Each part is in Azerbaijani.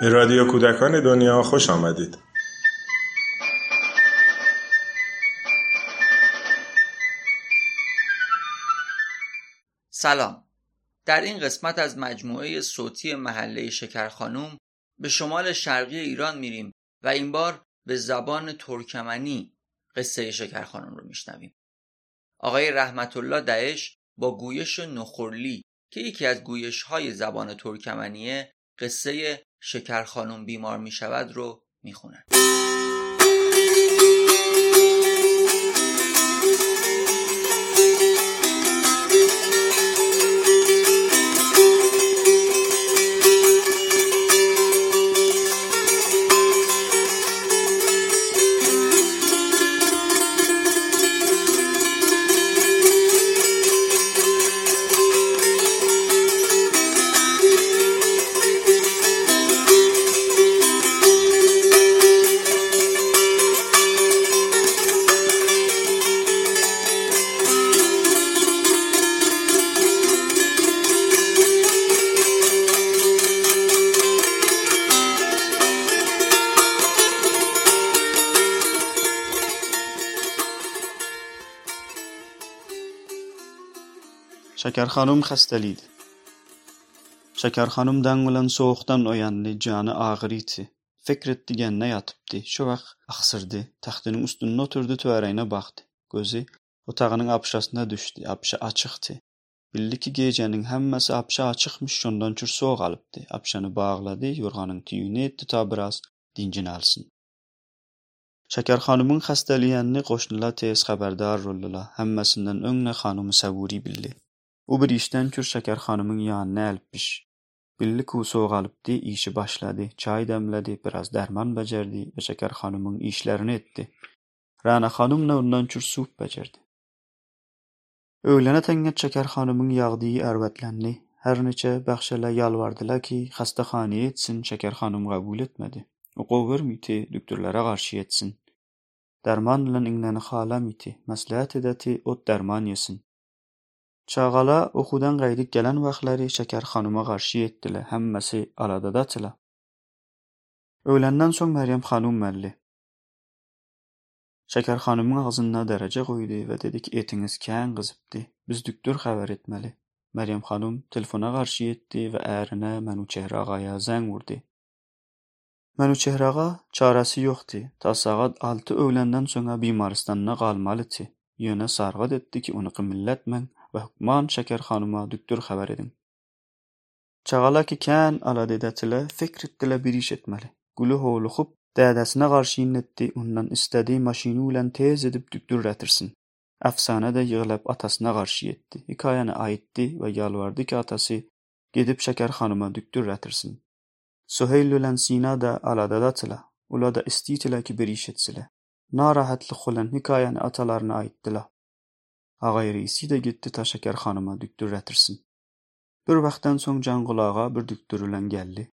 به رادیو کودکان دنیا خوش آمدید. سلام در این قسمت از مجموعه صوتی محله شکرخانوم به شمال شرقی ایران میریم و این بار به زبان ترکمنی قصه شکرخانوم رو میشنویم آقای رحمت الله دعش با گویش نخورلی که یکی از گویش های زبان ترکمنیه قصه شکر خانم بیمار می شود رو می خونن. Shakar xanım xəstəli idi. Şəkər xanım dənqilən soyuqdan oyandı, canı ağır idi. Fikr etdi gənnə yatıbdı. Şu vaxt axsırdı. Taxtının üstünə oturdu, tüvərəyinə baxdı. Gözü otağının apşasına düşdü. Apşa açıqdı. Bildi ki, gecənin hamması apşa açıqmış, ondan çür soğuq alıbdı. Apşanı bağladı, yorğanın tüyünü etdi ta biraz dincin alsın. Şəkər xanımın xəstəliyənini qoşnular tez xəbərdar oldular. Həmməsindən önlə xanımı səvuri bildi. O bir işden kür şeker hanımın ýanyna elipmiş. Billi ku soğuk alypdy, işi başlady, çay demledi, biraz derman bejerdi we şeker hanymyň işlerini etdi. Rana hanymna ondan çür sup bejerdi. Öýlene teňňe şeker hanymyň ýagdy erbetlendi. Her neçe bahşela ýalbardylar ki, hastahany etsin, şeker hanym gabul etmedi. O gowy bermiti, doktorlara garşy etsin. Derman bilen iňneni halam iti, maslahat edeti, ot derman yesin. Çagala okudan gaýdyp gelen wagtlary Şeker hanyma garşy etdiler. Hemmesi aladadatylar. Öýlenden soň Meryem hanum melli. Şeker hanymyň agzyna derece goýdy we dedik etiňiz kän gyzypdy. Biz dükdür habar etmeli. Meryem hanum telefona garşy etdi we ärine menu çehraga ýazaň urdy. Menu çehraga çarasy ýokdy. Ta sagat 6 öýlenden soňa bimarystanda galmalydy. Ýöne sargat etdi ki, uny millet hukman şeker hanyma dükdür habar edin. Çagala ki kän ala dedetile fikretdile bir iş etmeli. Gülü howlukyp dädesine garşy inetdi, ondan istedi maşiny bilen tez edip dükdür retirsin. Afsana da ýyglap atasyna garşy etdi. Hikaýany aýtdy we ýalwardy ki atasy gedip şeker hanyma dükdür retirsin. Suheyl bilen Sina da aladadatyla. Ular da istitile ki bir iş etsile. Narahatlyk bilen hikaýany atalaryna aýtdylar. Agaýry de gitdi ta dükdür retirsin. Bir wagtdan soň Jangulaga bir dükdür bilen geldi.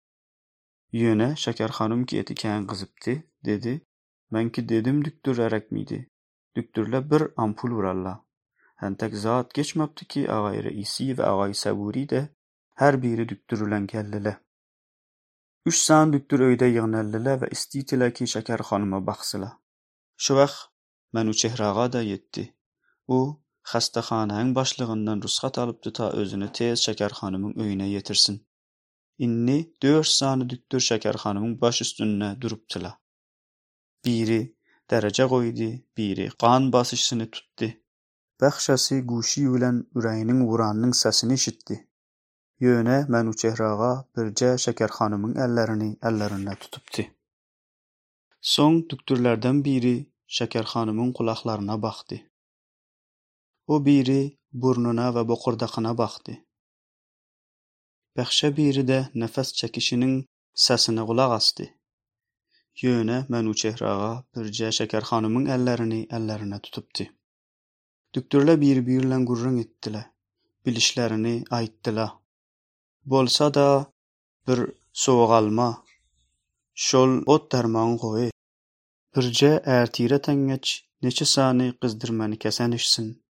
Ýöne şeker hanym ki eti kän gyzypdy, dedi. Menki dedim dükdür erekmidi. Dükdürle bir ampul uralla. Hentek zat geçmapdy ki agaýry isi we agaý Saburi de her biri dükdür bilen kellile. Üç san dükdür öýde ýygnaldylar we istitile ki şeker hanyma baksyla. Şu wagt menu çehraga da ýetdi. U Hastahanaň başlygyndan rushat alypdy ta özüni tez Şekerhanymyň öýüne ýetirsin. Inni dört sany dükdür Şekerhanymyň baş üstünde durupdylar. Biri derece goýdy, biri gan basyşyny tutdy. Bahşasy guşy bilen üreýiniň wuranynyň sesini işitdi. Ýöne menu çehraga birje Şekerhanymyň ellerini ellerinde tutupdy. Soň dükdürlerden biri Şekerhanymyň kulaklaryna bakdy. O biri burnuna we bokurdakyna bakdy. Bähşe biri de nefes çekişiniň sesine gulak asdy. Ýöne menu çehraga birje şeker hanymyň ellerini ellerine tutupdy. Dükdürle bir bilen gurrun etdiler. Bilişlerini aýtdylar. Bolsa da bir soğalma. Şol ot derman gowy. Birje ärtire teňeç neçe sany gyzdyrmany kesen işsin.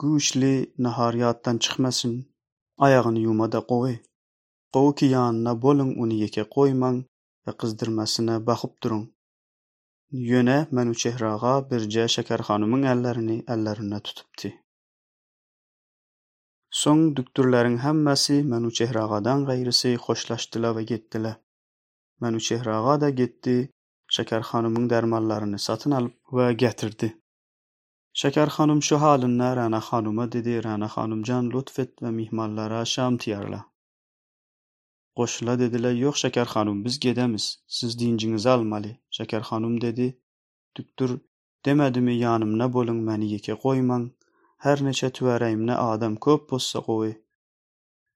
Güýçli naharyatdan çykmasyn, aýagyny ýumada gowy. Gowy ki ýanyna boluň uny ýeke goýmaň we gyzdyrmasyna bakyp duruň. Ýöne Mänuçehraga birje Şekerhanymyň ellerini ellerine tutupdy. Soň dükdürleriň hemmesi Mänuçehragadan gaýrysy hoşlaşdylar we gitdiler. Mänuçehraga da gitdi, Şekerhanymyň dermanlaryny satyn alyp we getirdi. Şekerhanym şu halynda Rana hanyma dedi, Rana hanymjan lutfet we mihmanlara şam tiýarla. Goşula dediler, "Ýok Şekerhanym, biz gedemiz, siz diňjiňizi almaly." Şekerhanym dedi, "Dükdür demedimi ýanymda boluň, meni ýeke goýmaň, her neçe türäýimne adam köp bolsa gowy."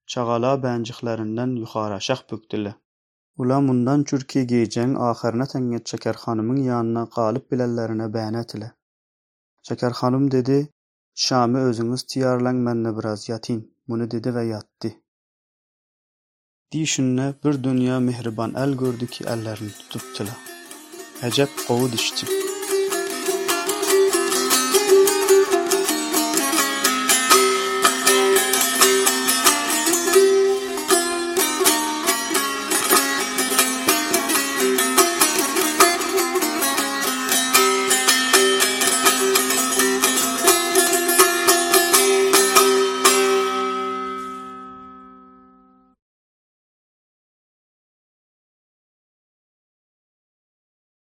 Çagala bänjiklerinden ýukara şah bükdiler. Ular mundan çürki geýjeň ahyrynaten Şekerhanymyň ýanyna galyp bilenlerine bäne etdiler. Şekerhanym dedi, "Şamy özüňiz tiýarlaň, mende biraz ýatyn." Muny dedi we ýatdy. Diýşinde bir dünýä mehriban el gördü ki ellerini tutupdylar. Äjep gowy dişdi.